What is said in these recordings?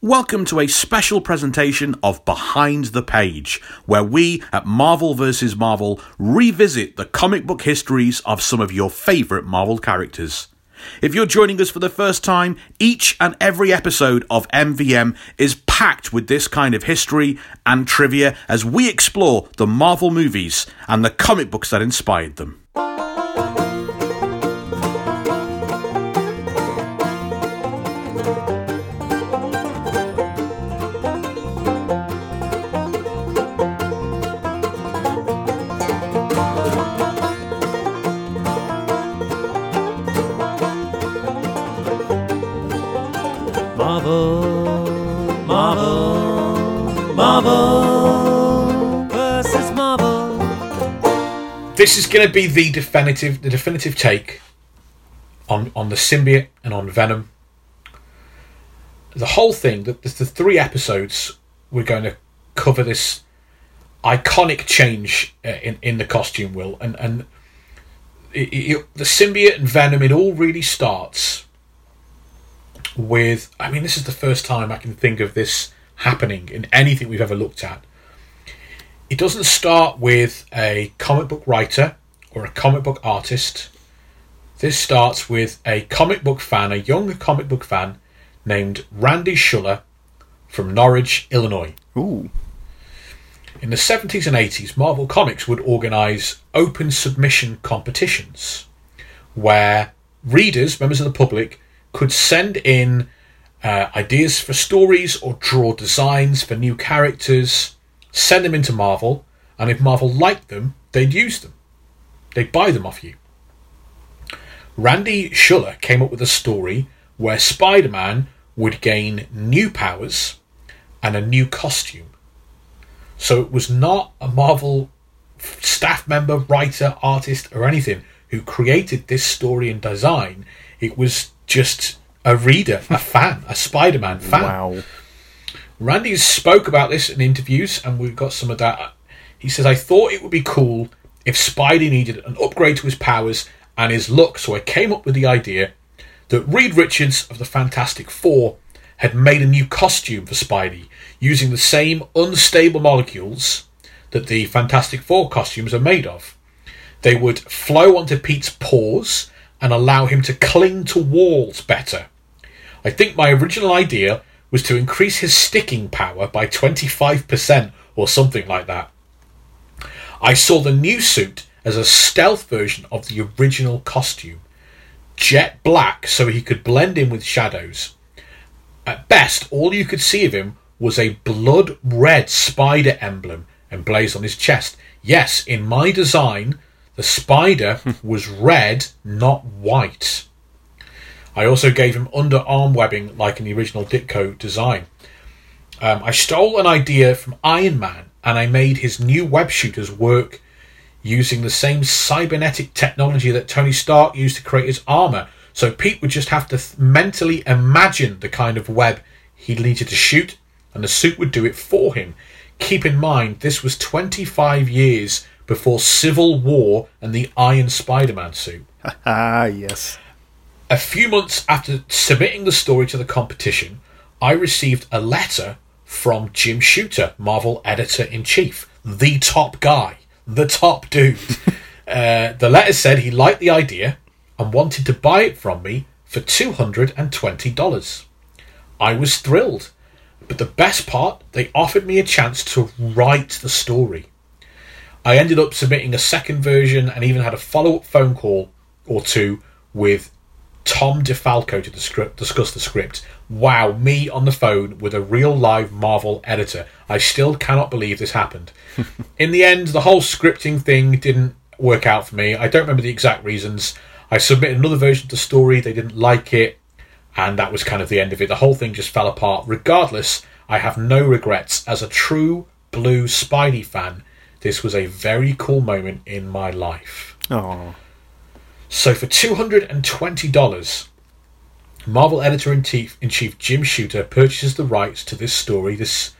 Welcome to a special presentation of Behind the Page, where we at Marvel vs. Marvel revisit the comic book histories of some of your favourite Marvel characters. If you're joining us for the first time, each and every episode of MVM is packed with this kind of history and trivia as we explore the Marvel movies and the comic books that inspired them. This is going to be the definitive the definitive take on on the symbiote and on venom. The whole thing the, the, three episodes we're going to cover this iconic change uh, in in the costume will and and it, it, the symbiote and venom it all really starts with i mean this is the first time i can think of this happening in anything we've ever looked at it doesn't start with a comic book writer or a comic book artist. This starts with a comic book fan, a young comic book fan named Randy Schueller from Norridge, Illinois. Ooh. In the 70s and 80s, Marvel Comics would organise open submission competitions where readers, members of the public, could send in uh, ideas for stories or draw designs for new characters, send them into Marvel, and if Marvel liked them, they'd use them. They'd buy them off you. Randy Schueller came up with a story where Spider Man would gain new powers and a new costume. So it was not a Marvel staff member, writer, artist, or anything who created this story and design. It was just a reader, a fan, a Spider Man fan. Wow. Randy spoke about this in interviews, and we've got some of that. He says, I thought it would be cool if Spidey needed an upgrade to his powers and his look, so I came up with the idea that Reed Richards of the Fantastic Four had made a new costume for Spidey using the same unstable molecules that the Fantastic Four costumes are made of. They would flow onto Pete's paws and allow him to cling to walls better. I think my original idea was to increase his sticking power by 25% or something like that. I saw the new suit as a stealth version of the original costume, jet black so he could blend in with shadows. At best, all you could see of him was a blood red spider emblem emblazed on his chest. Yes, in my design, the spider was red, not white. I also gave him underarm webbing like in the original Ditko design. Um, I stole an idea from Iron Man and I made his new web shooters work using the same cybernetic technology that Tony Stark used to create his armor. So Pete would just have to th- mentally imagine the kind of web he needed to shoot, and the suit would do it for him. Keep in mind, this was 25 years before Civil War and the Iron Spider Man suit. Ah, yes. A few months after submitting the story to the competition, I received a letter from Jim Shooter, Marvel editor in chief, the top guy, the top dude. uh, the letter said he liked the idea and wanted to buy it from me for $220. I was thrilled, but the best part, they offered me a chance to write the story. I ended up submitting a second version and even had a follow up phone call or two with Tom DeFalco to the script, discuss the script. Wow, me on the phone with a real live Marvel editor. I still cannot believe this happened. In the end, the whole scripting thing didn't work out for me. I don't remember the exact reasons. I submitted another version of the story, they didn't like it, and that was kind of the end of it. The whole thing just fell apart. Regardless, I have no regrets. As a true blue Spidey fan, this was a very cool moment in my life. Oh, So for two hundred and twenty dollars, Marvel editor in chief Jim Shooter purchases the rights to this story, this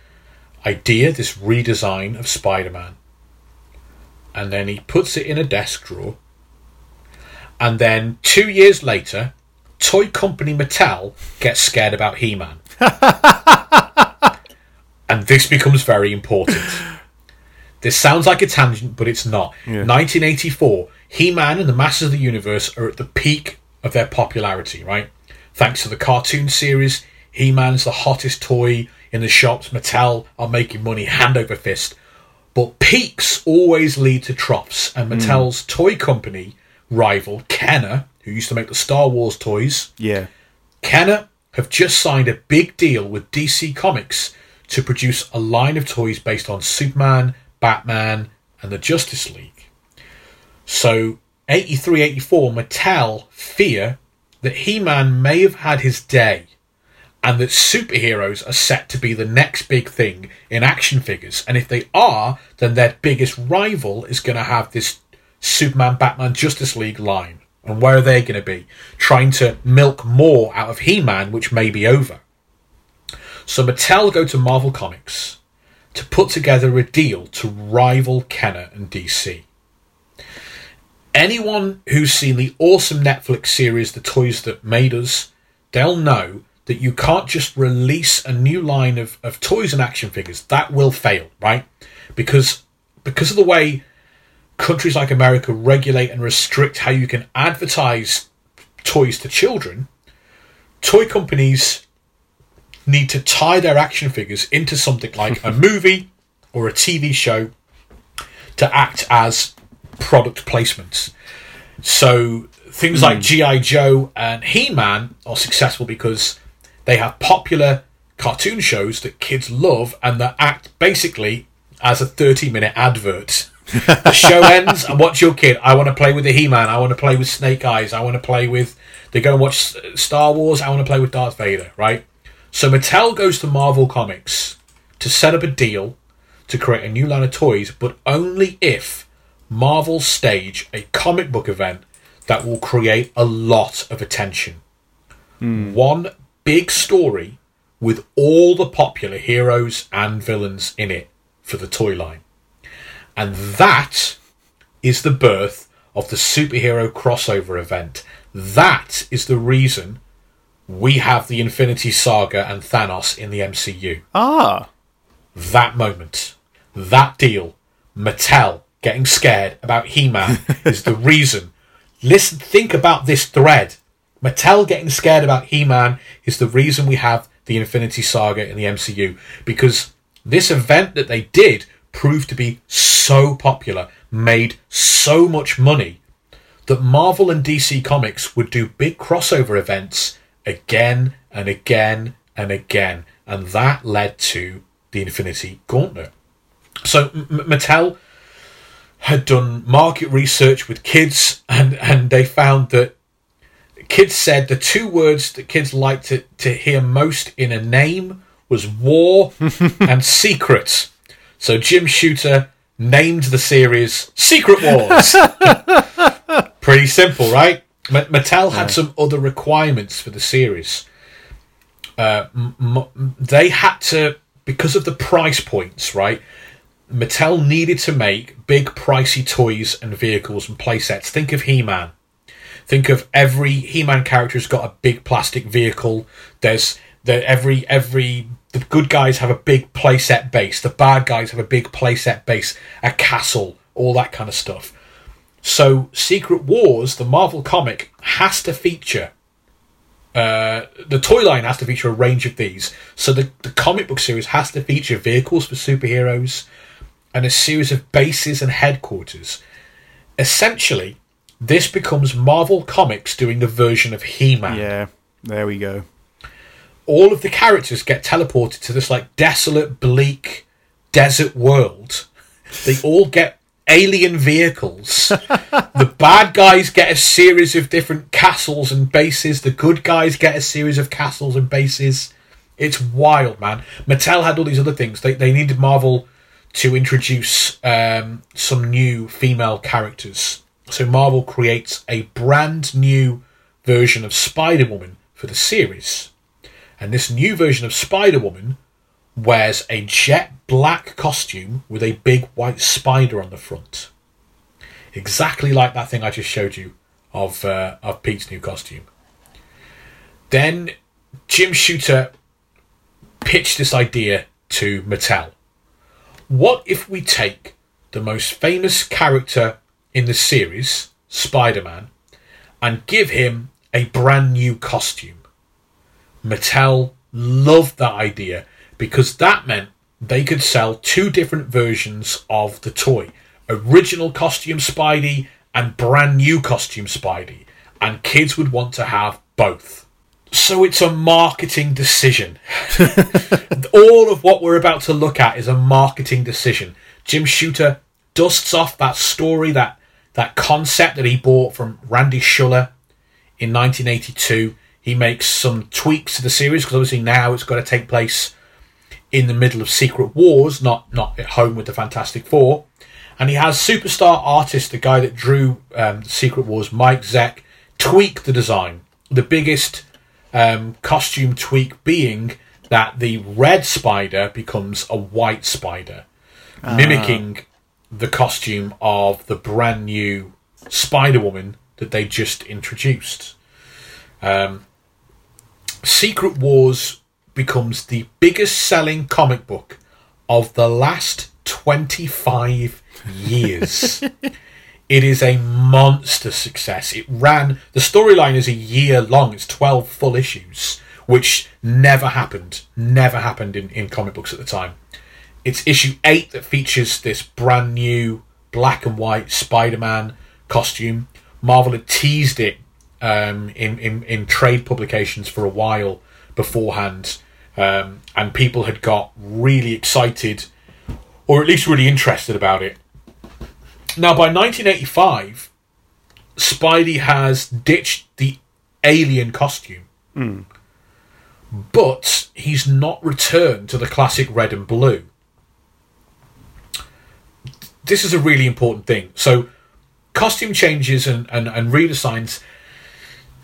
idea, this redesign of Spider-Man, and then he puts it in a desk drawer. And then two years later, toy company Mattel gets scared about He-Man. and this becomes very important. This sounds like a tangent, but it's not. 1984, He Man and the Masters of the Universe are at the peak of their popularity, right? Thanks to the cartoon series, He Man's the hottest toy in the shops. Mattel are making money hand over fist. But peaks always lead to troughs, and hmm. Mattel's toy company rival, Kenner, who used to make the Star Wars toys, Yeah. Kenner have just signed a big deal with DC Comics to produce a line of toys based on Superman, Batman, and the Justice League. So, 83 84, Mattel fear that He Man may have had his day and that superheroes are set to be the next big thing in action figures. And if they are, then their biggest rival is going to have this Superman, Batman, Justice League line. And where are they going to be? Trying to milk more out of He Man, which may be over. So Mattel go to Marvel Comics to put together a deal to rival Kenner and DC. Anyone who's seen the awesome Netflix series The Toys That Made Us, they'll know that you can't just release a new line of, of toys and action figures. That will fail, right? Because because of the way countries like America regulate and restrict how you can advertise toys to children, toy companies need to tie their action figures into something like a movie or a TV show to act as product placements. So things like hmm. G.I. Joe and He Man are successful because they have popular cartoon shows that kids love and that act basically as a 30 minute advert. the show ends, and what's your kid? I want to play with the He Man. I want to play with Snake Eyes. I want to play with. They go and watch Star Wars. I want to play with Darth Vader, right? So Mattel goes to Marvel Comics to set up a deal to create a new line of toys, but only if Marvel stage a comic book event that will create a lot of attention. Hmm. One big story with all the popular heroes and villains in it for the toy line. And that is the birth of the superhero crossover event. That is the reason we have the Infinity Saga and Thanos in the MCU. Ah. That moment, that deal, Mattel getting scared about He Man is the reason. Listen, think about this thread. Mattel getting scared about He Man is the reason we have the Infinity Saga in the MCU because this event that they did proved to be so popular, made so much money that Marvel and DC Comics would do big crossover events again and again and again, and that led to the Infinity Gauntlet. So M- Mattel had done market research with kids, and and they found that kids said the two words that kids liked to, to hear most in a name was war and secret. So Jim Shooter named the series Secret Wars. Pretty simple, right? Ma- Mattel had some other requirements for the series. Uh, m- m- they had to, because of the price points, right? Mattel needed to make big, pricey toys and vehicles and playsets. Think of He Man. Think of every He-Man character has got a big plastic vehicle. There's the every every the good guys have a big playset base. The bad guys have a big playset base, a castle, all that kind of stuff. So Secret Wars, the Marvel comic, has to feature uh, the toy line has to feature a range of these. So the, the comic book series has to feature vehicles for superheroes and a series of bases and headquarters. Essentially, this becomes Marvel Comics doing a version of He-Man. Yeah. There we go. All of the characters get teleported to this like desolate, bleak desert world. They all get alien vehicles. the bad guys get a series of different castles and bases. The good guys get a series of castles and bases. It's wild, man. Mattel had all these other things. They they needed Marvel to introduce um, some new female characters. So Marvel creates a brand new version of Spider Woman for the series. And this new version of Spider Woman wears a jet black costume with a big white spider on the front. Exactly like that thing I just showed you of uh, of Pete's new costume. Then Jim Shooter pitched this idea to Mattel. What if we take the most famous character in the series, Spider Man, and give him a brand new costume? Mattel loved that idea because that meant they could sell two different versions of the toy original costume Spidey and brand new costume Spidey, and kids would want to have both. So it's a marketing decision. All of what we're about to look at is a marketing decision. Jim Shooter dusts off that story, that that concept that he bought from Randy Schueller in 1982. He makes some tweaks to the series because obviously now it's got to take place in the middle of Secret Wars, not not at home with the Fantastic Four. And he has superstar artist, the guy that drew um, Secret Wars, Mike Zeck, tweak the design. The biggest um, costume tweak being that the red spider becomes a white spider, mimicking the costume of the brand new Spider Woman that they just introduced. Um, Secret Wars becomes the biggest selling comic book of the last 25 years. it is a monster success. It ran, the storyline is a year long, it's 12 full issues, which never happened, never happened in, in comic books at the time. It's issue 8 that features this brand new black and white Spider Man costume. Marvel had teased it um, in, in, in trade publications for a while beforehand, um, and people had got really excited or at least really interested about it. Now, by 1985, Spidey has ditched the alien costume, but he's not returned to the classic red and blue. This is a really important thing. So, costume changes and, and, and redesigns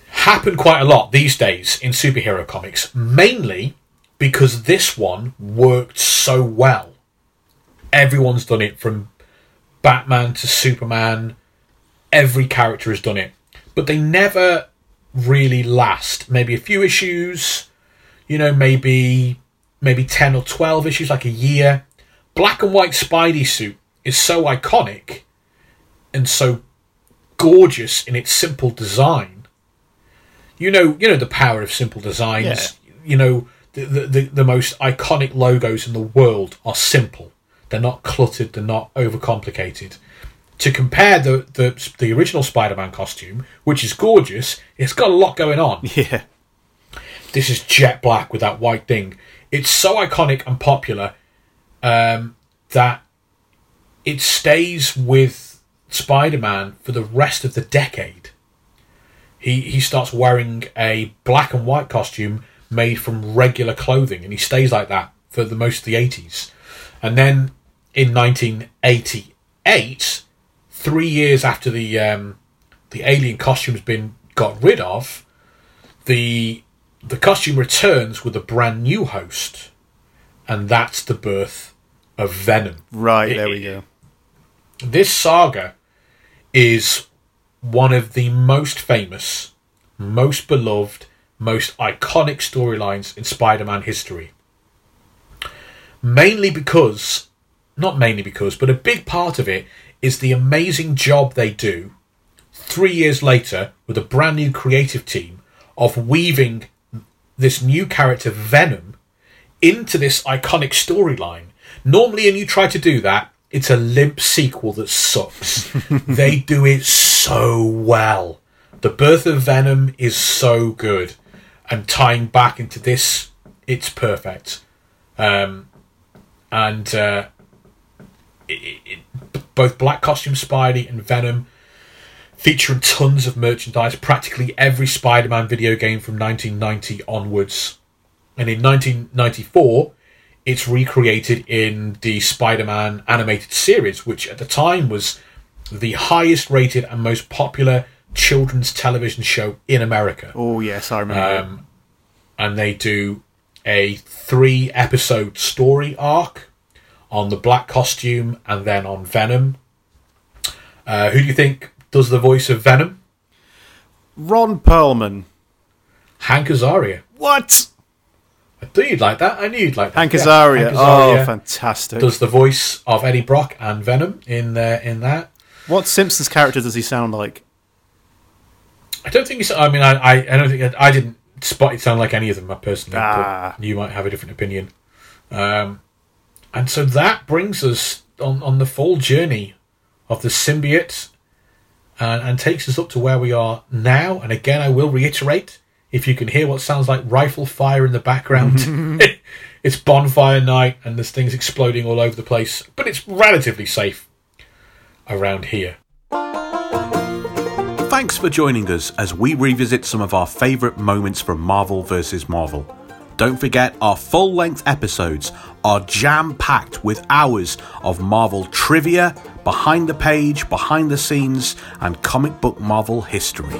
happen quite a lot these days in superhero comics, mainly because this one worked so well. Everyone's done it from Batman to Superman. Every character has done it, but they never really last. Maybe a few issues, you know, maybe maybe ten or twelve issues, like a year. Black and white Spidey suit is so iconic and so gorgeous in its simple design. You know, you know the power of simple designs. You know, the, the the most iconic logos in the world are simple. They're not cluttered. They're not overcomplicated. To compare the the the original Spider-Man costume, which is gorgeous, it's got a lot going on. Yeah. This is jet black with that white thing. It's so iconic and popular um, that it stays with Spider-Man for the rest of the decade. He he starts wearing a black and white costume made from regular clothing, and he stays like that for the most of the eighties. And then in 1988, three years after the um, the alien costume's been got rid of, the the costume returns with a brand new host, and that's the birth of Venom. Right, there we go. This saga is one of the most famous, most beloved, most iconic storylines in Spider Man history. Mainly because, not mainly because, but a big part of it is the amazing job they do three years later with a brand new creative team of weaving this new character Venom into this iconic storyline. Normally, when you try to do that, it's a limp sequel that sucks. they do it so well. The birth of Venom is so good, and tying back into this, it's perfect. Um, and uh, it, it, both Black Costume Spidey and Venom featuring tons of merchandise, practically every Spider Man video game from 1990 onwards. And in 1994, it's recreated in the Spider Man animated series, which at the time was the highest rated and most popular children's television show in America. Oh, yes, I remember. Um, and they do a three episode story arc on the black costume and then on Venom. Uh, who do you think does the voice of Venom? Ron Perlman. Hank Azaria. What? I knew you'd like that. I knew you'd like that. Hank Yeah, Azaria. Oh, fantastic. Does the voice of Eddie Brock and Venom in uh, in that? What Simpsons character does he sound like? I don't think it's. I mean, I, I, I don't think I, didn't spot it sound like any of them I personally. Ah. But you might have a different opinion. Um, and so that brings us on on the full journey of the symbiote, and, and takes us up to where we are now. And again, I will reiterate: if you can hear what sounds like rifle fire in the background, it's bonfire night, and there's things exploding all over the place. But it's relatively safe around here. Thanks for joining us as we revisit some of our favourite moments from Marvel vs. Marvel. Don't forget, our full length episodes are jam packed with hours of Marvel trivia, behind the page, behind the scenes, and comic book Marvel history.